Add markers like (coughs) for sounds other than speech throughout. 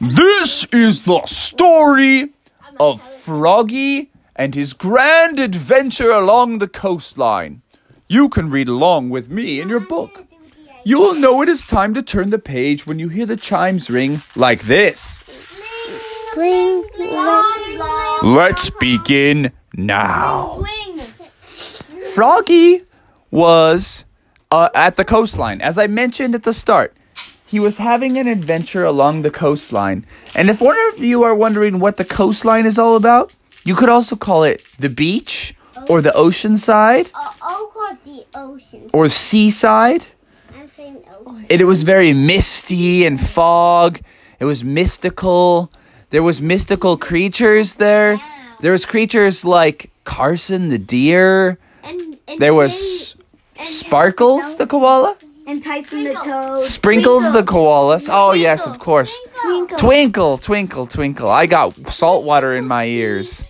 This is the story of Froggy and his grand adventure along the coastline. You can read along with me in your book. You'll know it is time to turn the page when you hear the chimes ring like this. Bling, Let's begin now. Froggy was uh, at the coastline. As I mentioned at the start, he was having an adventure along the coastline. And if one of you are wondering what the coastline is all about, you could also call it the beach or the ocean side Uh, I'll call it the ocean. or seaside. I'm saying ocean. It, it was very misty and fog. It was mystical. There was mystical creatures there. There was creatures like Carson the deer. And, and There was Sparkles the koala. And Tyson the Toad. Sprinkles the koalas. Oh yes, of course. Twinkle. Twinkle, twinkle, twinkle. I got salt water in my ears.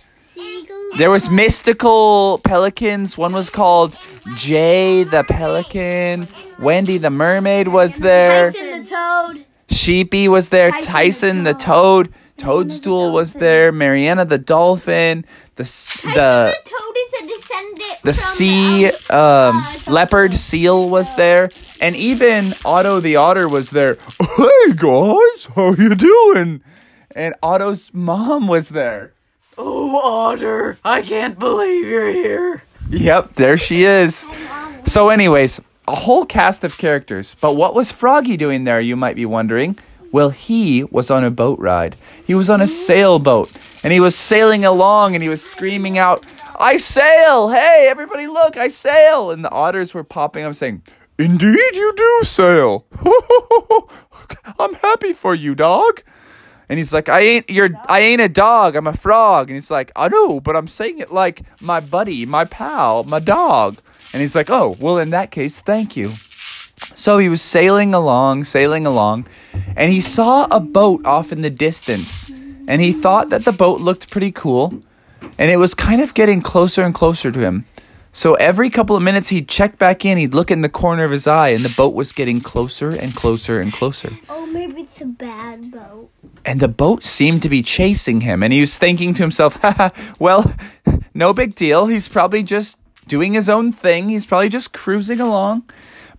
There was mystical pelicans. One was called Jay the pelican. Wendy the mermaid was there. Tyson the Toad. Sheepy was there. Tyson the Tyson the toad. Toadstool was there. Mariana the dolphin. The s- the the the sea the um, leopard seal was there, and even Otto the otter was there. (laughs) Hey guys, how you doing? And Otto's mom was there. Oh, Otter, I can't believe you're here. Yep, there she is. So, anyways, a whole cast of characters. But what was Froggy doing there, you might be wondering? Well, he was on a boat ride. He was on a sailboat. And he was sailing along and he was screaming out, I sail! Hey, everybody, look, I sail! And the otters were popping up saying, Indeed, you do sail. (laughs) I'm happy for you, dog. And he's like, I ain't you're I ain't a dog, I'm a frog. And he's like, I know, but I'm saying it like my buddy, my pal, my dog. And he's like, Oh, well in that case, thank you. So he was sailing along, sailing along, and he saw a boat off in the distance. And he thought that the boat looked pretty cool. And it was kind of getting closer and closer to him. So every couple of minutes he'd check back in, he'd look in the corner of his eye, and the boat was getting closer and closer and closer. Oh, maybe it's a bad boat. and the boat seemed to be chasing him and he was thinking to himself (laughs) Haha, well no big deal. He's probably just doing his own thing. He's probably just cruising along.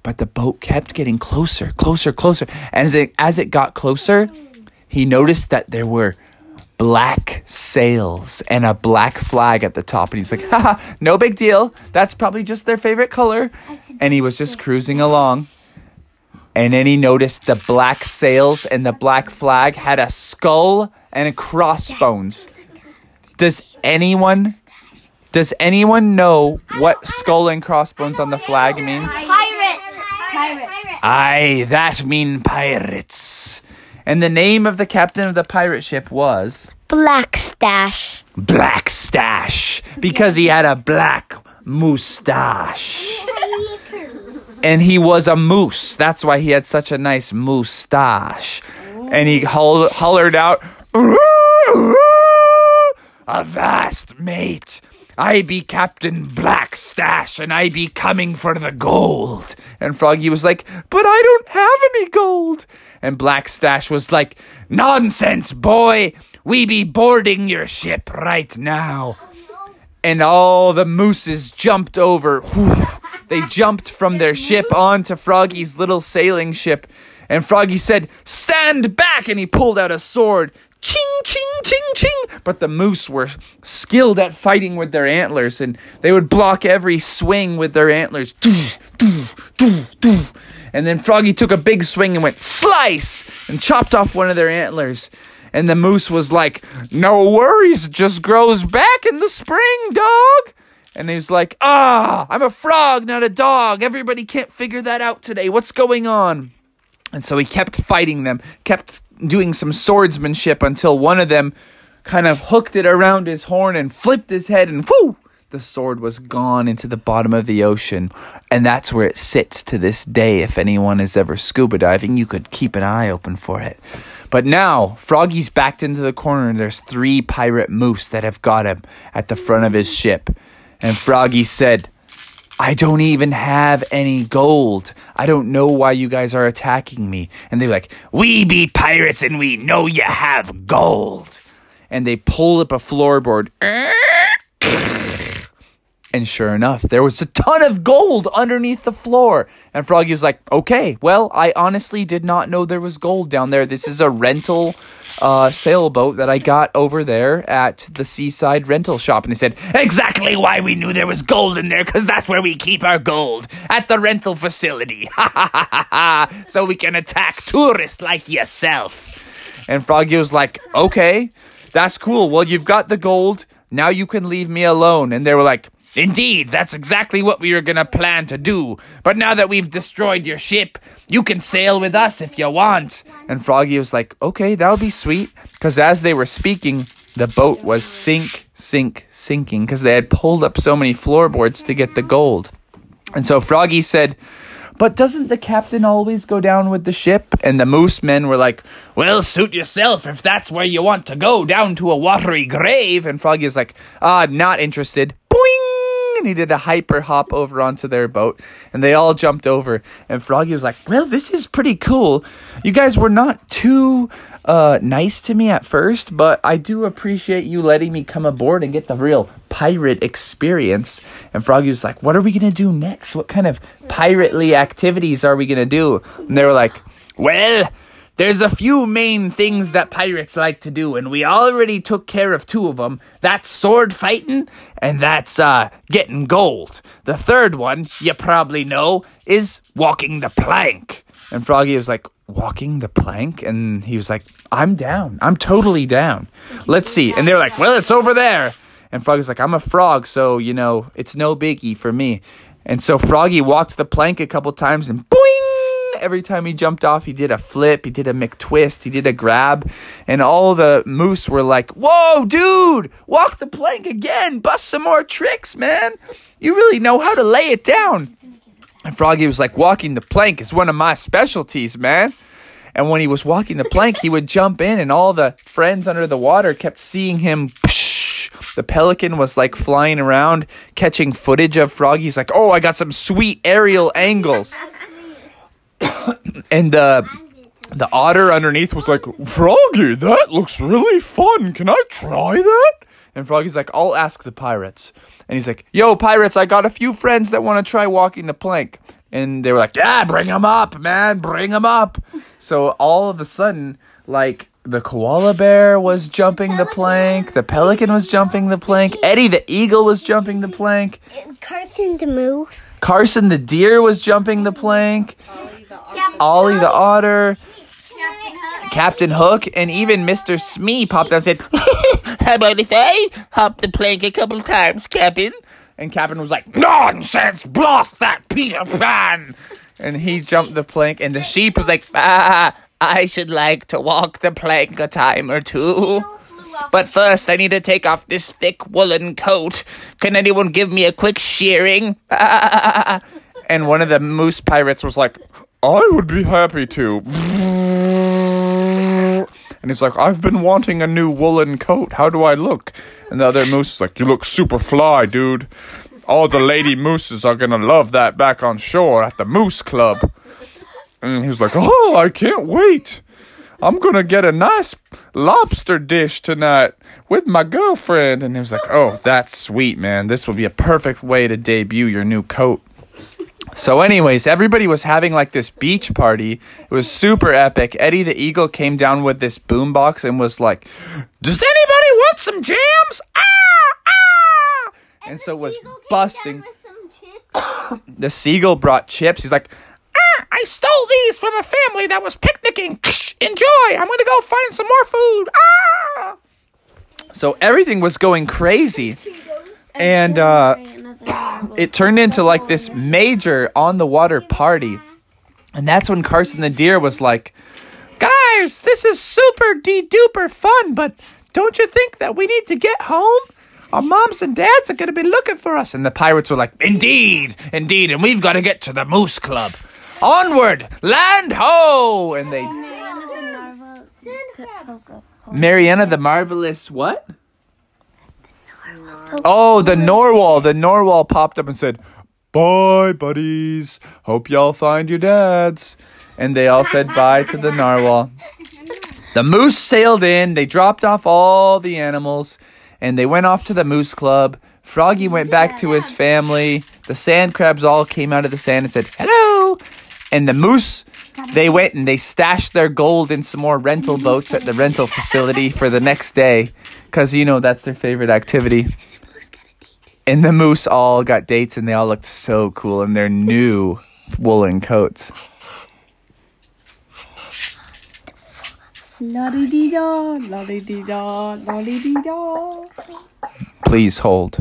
But the boat kept getting closer closer closer. And as it as it got closer he noticed that there were black sails and a black flag at the top and he's like Haha, no big deal that's probably just their favorite color and he was just cruising along and then he noticed the black sails and the black flag had a skull and a crossbones. Does anyone does anyone know what skull and crossbones on the flag means? Pirates. Pirates. Aye, that mean pirates. And the name of the captain of the pirate ship was Black Stash. Black Stash because he had a black moustache. and he was a moose. That's why he had such a nice moustache. And he holl- hollered out, Avast mate! I be Captain Blackstash, and I be coming for the gold. And Froggy was like, But I don't have any gold. And Blackstash was like, Nonsense, boy! We be boarding your ship right now and all the mooses jumped over. (laughs) They jumped from their ship onto Froggy's little sailing ship. And Froggy said, Stand back! And he pulled out a sword. Ching, ching, ching, ching. But the moose were skilled at fighting with their antlers, and they would block every swing with their antlers. And then Froggy took a big swing and went slice and chopped off one of their antlers. And the moose was like, No worries, it just grows back in the spring, dog. And he was like, Ah, I'm a frog, not a dog. Everybody can't figure that out today. What's going on? And so he kept fighting them, kept doing some swordsmanship until one of them kind of hooked it around his horn and flipped his head, and whoo! The sword was gone into the bottom of the ocean. And that's where it sits to this day. If anyone is ever scuba diving, you could keep an eye open for it. But now, Froggy's backed into the corner, and there's three pirate moose that have got him at the front of his ship. And Froggy said, I don't even have any gold. I don't know why you guys are attacking me. And they're like, We be pirates and we know you have gold. And they pull up a floorboard. And sure enough, there was a ton of gold underneath the floor. And Froggy was like, okay, well, I honestly did not know there was gold down there. This is a rental uh, sailboat that I got over there at the seaside rental shop. And they said, exactly why we knew there was gold in there, because that's where we keep our gold, at the rental facility. (laughs) Ha ha ha ha ha. So we can attack tourists like yourself. And Froggy was like, okay, that's cool. Well, you've got the gold. Now you can leave me alone. And they were like, Indeed, that's exactly what we were gonna plan to do. But now that we've destroyed your ship, you can sail with us if you want. And Froggy was like, okay, that'll be sweet. Because as they were speaking, the boat was sink, sink, sinking because they had pulled up so many floorboards to get the gold. And so Froggy said, but doesn't the captain always go down with the ship? And the moose men were like, Well, suit yourself if that's where you want to go, down to a watery grave. And Froggy was like, Ah, not interested. Did a hyper hop over onto their boat. And they all jumped over. And Froggy was like, Well, this is pretty cool. You guys were not too uh, nice to me at first, but I do appreciate you letting me come aboard and get the real pirate experience. And Froggy was like, What are we to do next? What kind of pirately activities are we to do? And they were like, Well, there's a few main things that pirates like to do, and we already took care of two of them. That's sword fighting, and that's uh, getting gold. The third one, you probably know, is walking the plank. And Froggy was like, walking the plank? And he was like, I'm down. I'm totally down. Let's see. And they were like, well, it's over there. And Froggy's like, I'm a frog, so, you know, it's no biggie for me. And so Froggy walked the plank a couple times and boing! Every time he jumped off, he did a flip, he did a McTwist, he did a grab. And all the moose were like, Whoa, dude, walk the plank again, bust some more tricks, man. You really know how to lay it down. And Froggy was like, walking the plank is one of my specialties, man. And when he was walking the plank, he would jump in, and all the friends under the water kept seeing him. The pelican was like flying around, catching footage of Froggy. He's like, oh, I got some sweet aerial angles. (coughs) and the the otter underneath was like, Froggy, that looks really fun. Can I try that? And Froggy's like, I'll ask the pirates. And he's like, Yo, pirates, I got a few friends that want to try walking the plank. And they were like, Yeah, bring them up, man, bring them up. So all of a sudden, like, the koala bear was jumping the plank, the pelican was jumping the plank, Eddie the eagle was jumping the plank, Carson the moose. Carson the deer was jumping the plank, Ollie the otter, Captain Hook, and even Mr. Smee popped out and said, How about if I hop the plank a couple times, Captain? And Captain was like, Nonsense! Blast that Peter Pan! And he jumped the plank, and the sheep was like, Ah, I should like to walk the plank a time or two. But first, I need to take off this thick woolen coat. Can anyone give me a quick shearing? (laughs) and one of the moose pirates was like, I would be happy to. And he's like, I've been wanting a new woolen coat. How do I look? And the other moose is like, You look super fly, dude. All the lady mooses are gonna love that back on shore at the Moose Club. And he's like, Oh, I can't wait. I'm gonna get a nice lobster dish tonight with my girlfriend. And he was like, Oh, that's sweet, man. This will be a perfect way to debut your new coat. So, anyways, everybody was having like this beach party. It was super epic. Eddie the Eagle came down with this boombox and was like, Does anybody want some jams? Ah! Ah! And so was busting. (coughs) The seagull brought chips. He's like, ah, I stole these from a family that was picnicking. Enjoy. I'm going to go find some more food. Ah! So everything was going crazy. And uh, it turned into like this major on the water party. And that's when Carson the Deer was like, Guys, this is super de duper fun, but don't you think that we need to get home? Our moms and dads are going to be looking for us. And the pirates were like, Indeed, indeed, and we've got to get to the Moose Club. Onward, land ho! And they. Mariana the Marvelous, what? Oh, the Narwhal. The Narwhal popped up and said, Bye, buddies. Hope y'all find your dads. And they all said (laughs) bye to the narwhal. (laughs) The moose sailed in. They dropped off all the animals and they went off to the moose club. Froggy went back to his family. The sand crabs all came out of the sand and said, hello. And the moose, they went and they stashed their gold in some more rental boats at the rental facility for the next day. Because, you know, that's their favorite activity. And the moose all got dates and they all looked so cool in their new woolen coats. La-di-dee-da, la-di-dee-da, la-di-dee-da. Please hold.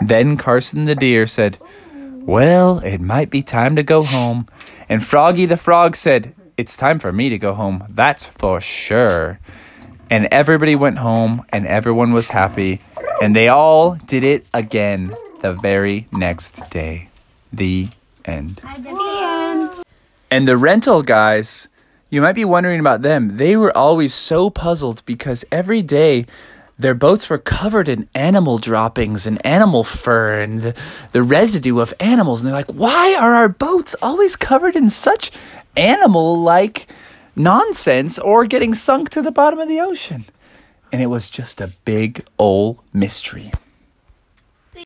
Then Carson the deer said, Well, it might be time to go home. And Froggy the frog said, It's time for me to go home. That's for sure. And everybody went home and everyone was happy. And they all did it again the very next day. The end. And the rental guys, you might be wondering about them. They were always so puzzled because every day their boats were covered in animal droppings and animal fur and the, the residue of animals. And they're like, why are our boats always covered in such animal like nonsense or getting sunk to the bottom of the ocean? And it was just a big old mystery.